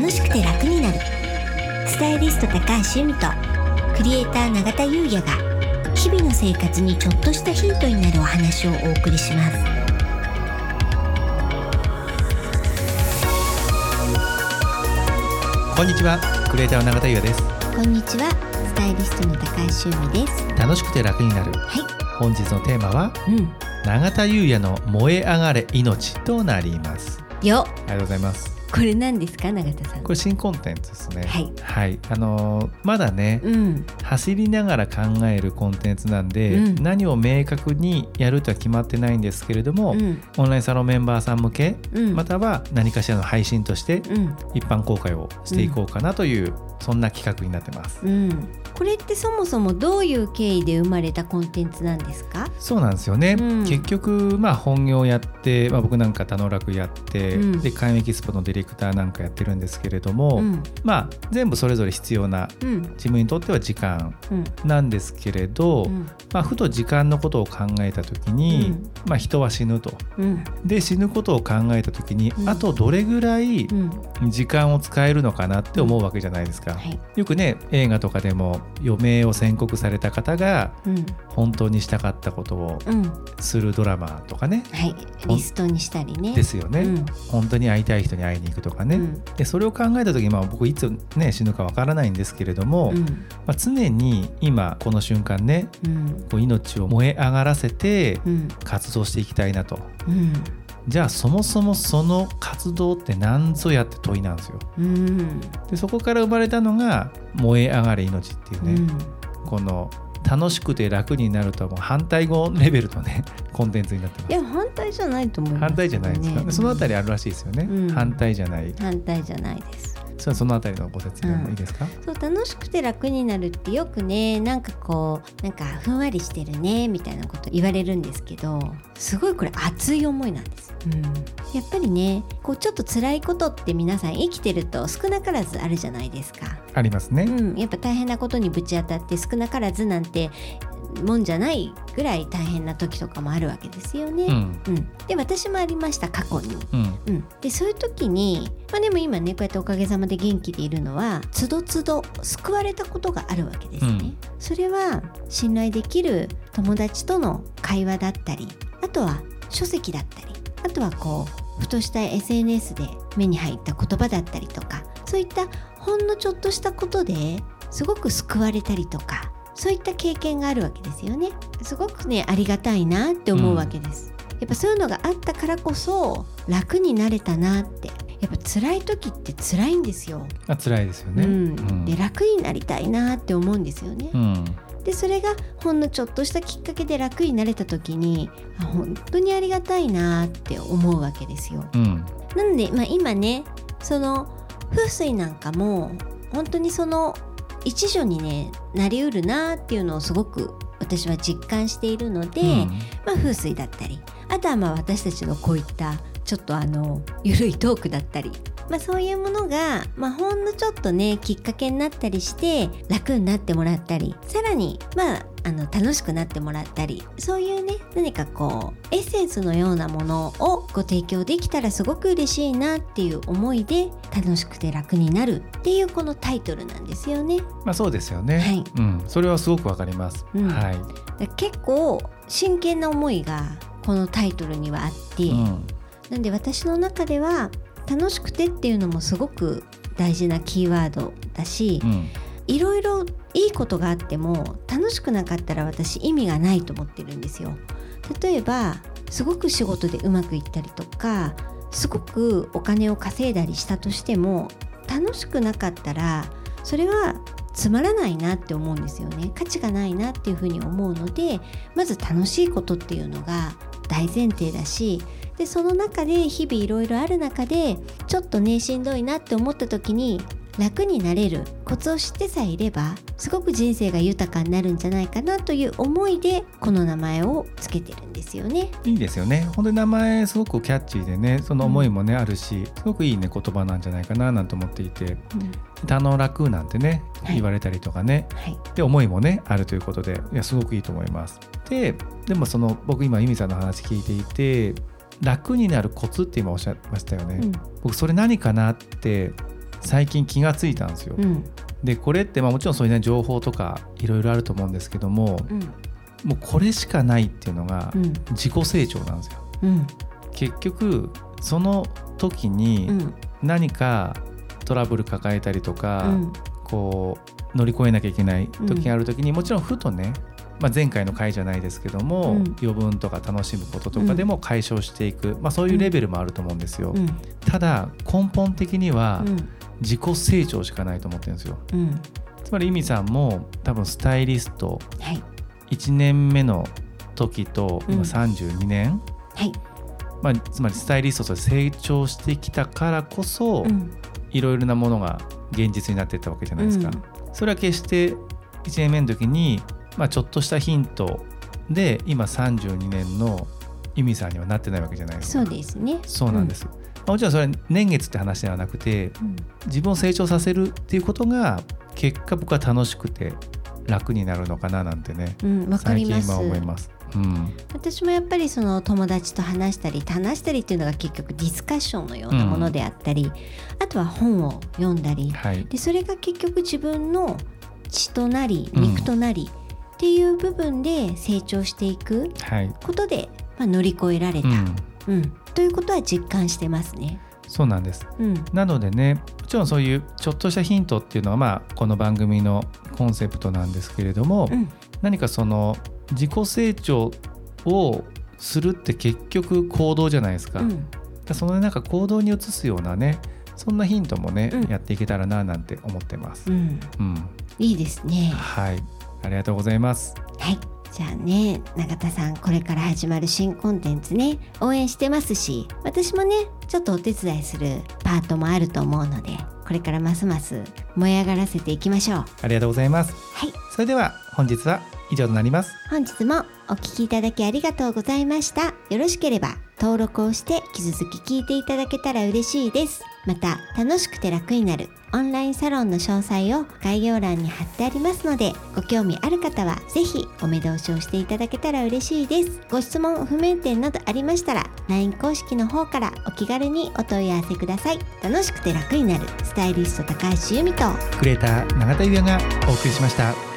楽しくて楽になる。スタイリスト高橋由美とクリエイター永田優也が日々の生活にちょっとしたヒントになるお話をお送りします。こんにちはクリエイターの永田優也です。こんにちはスタイリストの高橋由美です。楽しくて楽になる。はい。本日のテーマはうん。永田優也の燃え上がれ命となります。よありがとうございますこれ何ですか永田さん？これ新コンテンツですね。はい。はい、あのーまだね、うん。走りながら考えるコンテンツなんで、うん。何を明確にやるとは決まってないんですけれども、うん。オンラインサロンメンバーさん向け、うん。または何かしらの配信としてうん。一般公開をしていこうかなという、そんな企画になってます。うん。これってそもそもどういう経緯で生まれたコンテンツなんですか？そうなんですよね、うん。結局まあ本業やって、まあ、僕なんか田野楽やって、うん。で開運エキスポのディレクターなんかやってるんですけれども、うん。まあ全部それぞれ必要なうん。自分にとっては時間うん。なんですけれど、うん。まあ、ふと時間のことを考えた時に、うん。まあ、人は死ぬと。うん。で死ぬことを考えた時に、うん。あとどれぐらいうん。時間を使えるのかなって思うわけじゃないですか。はい。よくね映画とかでも余命を宣告された方がうん。本当にしたかったことをうん。するドラマとかね、はい。リストにしたりね。ですよね、うん。本当に会いたい人に会いに行くとかね、うん。でそれを考えた時に、まあ、僕いつ、ね、死ぬかわからないんですけれども、うん。まあ、常に今この瞬間ねうん。こう命を燃え上がらせてうん。活動していきたいなと。うん。じゃあそもそもその活動って何ぞやって問いなんですよ。うん。でそこから生まれたのが「燃え上がれ命」っていうね、うん。この楽しくて楽になるとはもう反対語レベルのね コンテンツになってます。いや反対じゃないと思います反対じゃないですか、ねそのあたりあるらしいですよね、うん。反対じゃない。反対じゃないですそそのあたりのご説明もいいですか、そう楽しくて楽になるってよくねなんかこうなんかふんわりしてるねみたいなこと言われるんですけどすごいこれ熱い思いなんです、うん、やっぱりねこうちょっと辛いことって皆さん生きてると少なからずあるじゃないですか、ありますね、うん、やっぱ大変なことにぶち当たって少なからずなんてもんじゃないぐらい大変な時とかもあるわけですよね、うん。うん、で私もありました過去に。うん。うん、でそういう時に、まあ、でも今ねこうやっておかげさまで元気でいるのはつどつど救われたことがあるわけですね。うん。それは信頼できる友達との会話だったりあとは書籍だったりあとはこうふとした SNS で目に入った言葉だったりとかそういったほんのちょっとしたことですごく救われたりとかそういった経験があるわけですよね。すごくねありがたいなって思うわけです。やっぱそういうのがあったからこそ楽になれたなってやっぱ辛い時って辛いんですよ。あ辛いですよね、うん、で楽になりたいなって思うんですよね。うんでそれがほんのちょっとしたきっかけで楽になれた時にあ本当にありがたいなって思うわけですよ。うんなので、まあ、今ねその風水なんかも本当にその一助にねなりうるなっていうのをすごく私は実感しているので、うん。まあ、風水だったりあとはまあ私たちのこういったちょっとあのゆるいトークだったり、まあ、そういうものが、まあ、ほんのちょっとねきっかけになったりして楽になってもらったりさらにまああの楽しくなってもらったりそういうね何かこうエッセンスのようなものをご提供できたらすごく嬉しいなっていう思いで楽しくて楽になるっていうこのタイトルなんですよね。まあそうですよね、はい。うん、それはすごくわかります、うん。はい、結構真剣な思いがこのタイトルにはあって、うん。なんで私の中では楽しくてっていうのもすごく大事なキーワードだし、うんいろいろいいことがあっても楽しくなかったら私意味がないと思ってるんですよ。例えばすごく仕事でうまくいったりとかすごくお金を稼いだりしたとしても楽しくなかったらそれはつまらないなって思うんですよね価値がないなっていうふうに思うのでまず楽しいことっていうのが大前提だしでその中で日々いろいろある中でちょっとねしんどいなって思った時に楽になれるコツを知ってさえいればすごく人生が豊かになるんじゃないかなという思いでこの名前をつけてるんですよね。いいですよね本当に名前すごくキャッチーでねその思いもね、あるしすごくいいね言葉なんじゃないかななんて思っていて「他の楽」なんてねはい言われたりとかね、はい、で思いもねあるということでいやすごくいいと思います。ででもその僕今由美さんの話聞いていて楽になるコツって今おっしゃいましたよね。うん。僕それ何かなって最近気がついたんですよ。うん。でこれってまあもちろんそういうね情報とかいろいろあると思うんですけどもうん。もうこれしかないっていうのがうん。自己成長なんですよ。うん。結局その時うにん。何かトラブル抱えたりとか、うん。こう乗り越えなきゃいけない時がある時に、もちろんふとね、まあ、前回の回じゃないですけども、うん。余分とか楽しむこととかでも解消していく、まあ、そういうレベルもあると思うんですよ。うん。ただ根本的にはうん。自己成長しかないと思ってるんですよ。うん。つまりイミさんも多分スタイリストはい。1年目の時と今うん。32年、はい。まあ、つまりスタイリストとして成長してきたからこそ、うん。いろいろなものが現実になっていったわけじゃないですか。うん。それは決して1年目の時に、まあ、ちょっとしたヒントで今32年のイミさんにはなってないわけじゃないですか。そうですね。そうなんです、まあもちろんそれは年月って話ではなくてうん。自分を成長させるっていうことが結果僕は楽しくて楽になるのかななんてねうんわかります。今思います。うん。私もやっぱりその友達と話したり話したりっていうのが結局ディスカッションのようなものであったり、あとは本を読んだり。はい。でそれが結局自分の血となりうん。肉となりっていう部分で成長していくはい。ことで、まあ、乗り越えられた、ううん。ん、ということは実感してますね。そうなんです。うん。なのでねもちろんそういうちょっとしたヒントっていうのはまあこの番組のコンセプトなんですけれども、うん。何かその自己成長をするって結局行動じゃないですか,、うん。そのなんか行動に移すようなねそんなヒントもね、うん。やっていけたらななんて思ってます、うん、うん、いいですね。はいありがとうございます。はい。じゃあね永田さんこれから始まる新コンテンツね応援してますし私もねちょっとお手伝いするパートもあると思うのでこれからますます燃え上がらせていきましょう。はありがとうございます。い。それでは本日は以上となります。本日もお聞きいただきありがとうございました。よろしければ登録をして引き続き聞いていただけたら嬉しいですまた楽しくて楽になるオンラインサロンの詳細を概要欄に貼ってありますのでご興味ある方はぜひお目通しをしていただけたら嬉しいです。ご質問不明点などありましたら LINE 公式の方からお気軽にお問い合わせください。楽しくて楽になるスタイリスト高橋由美とクレーター永田優也がお送りしました。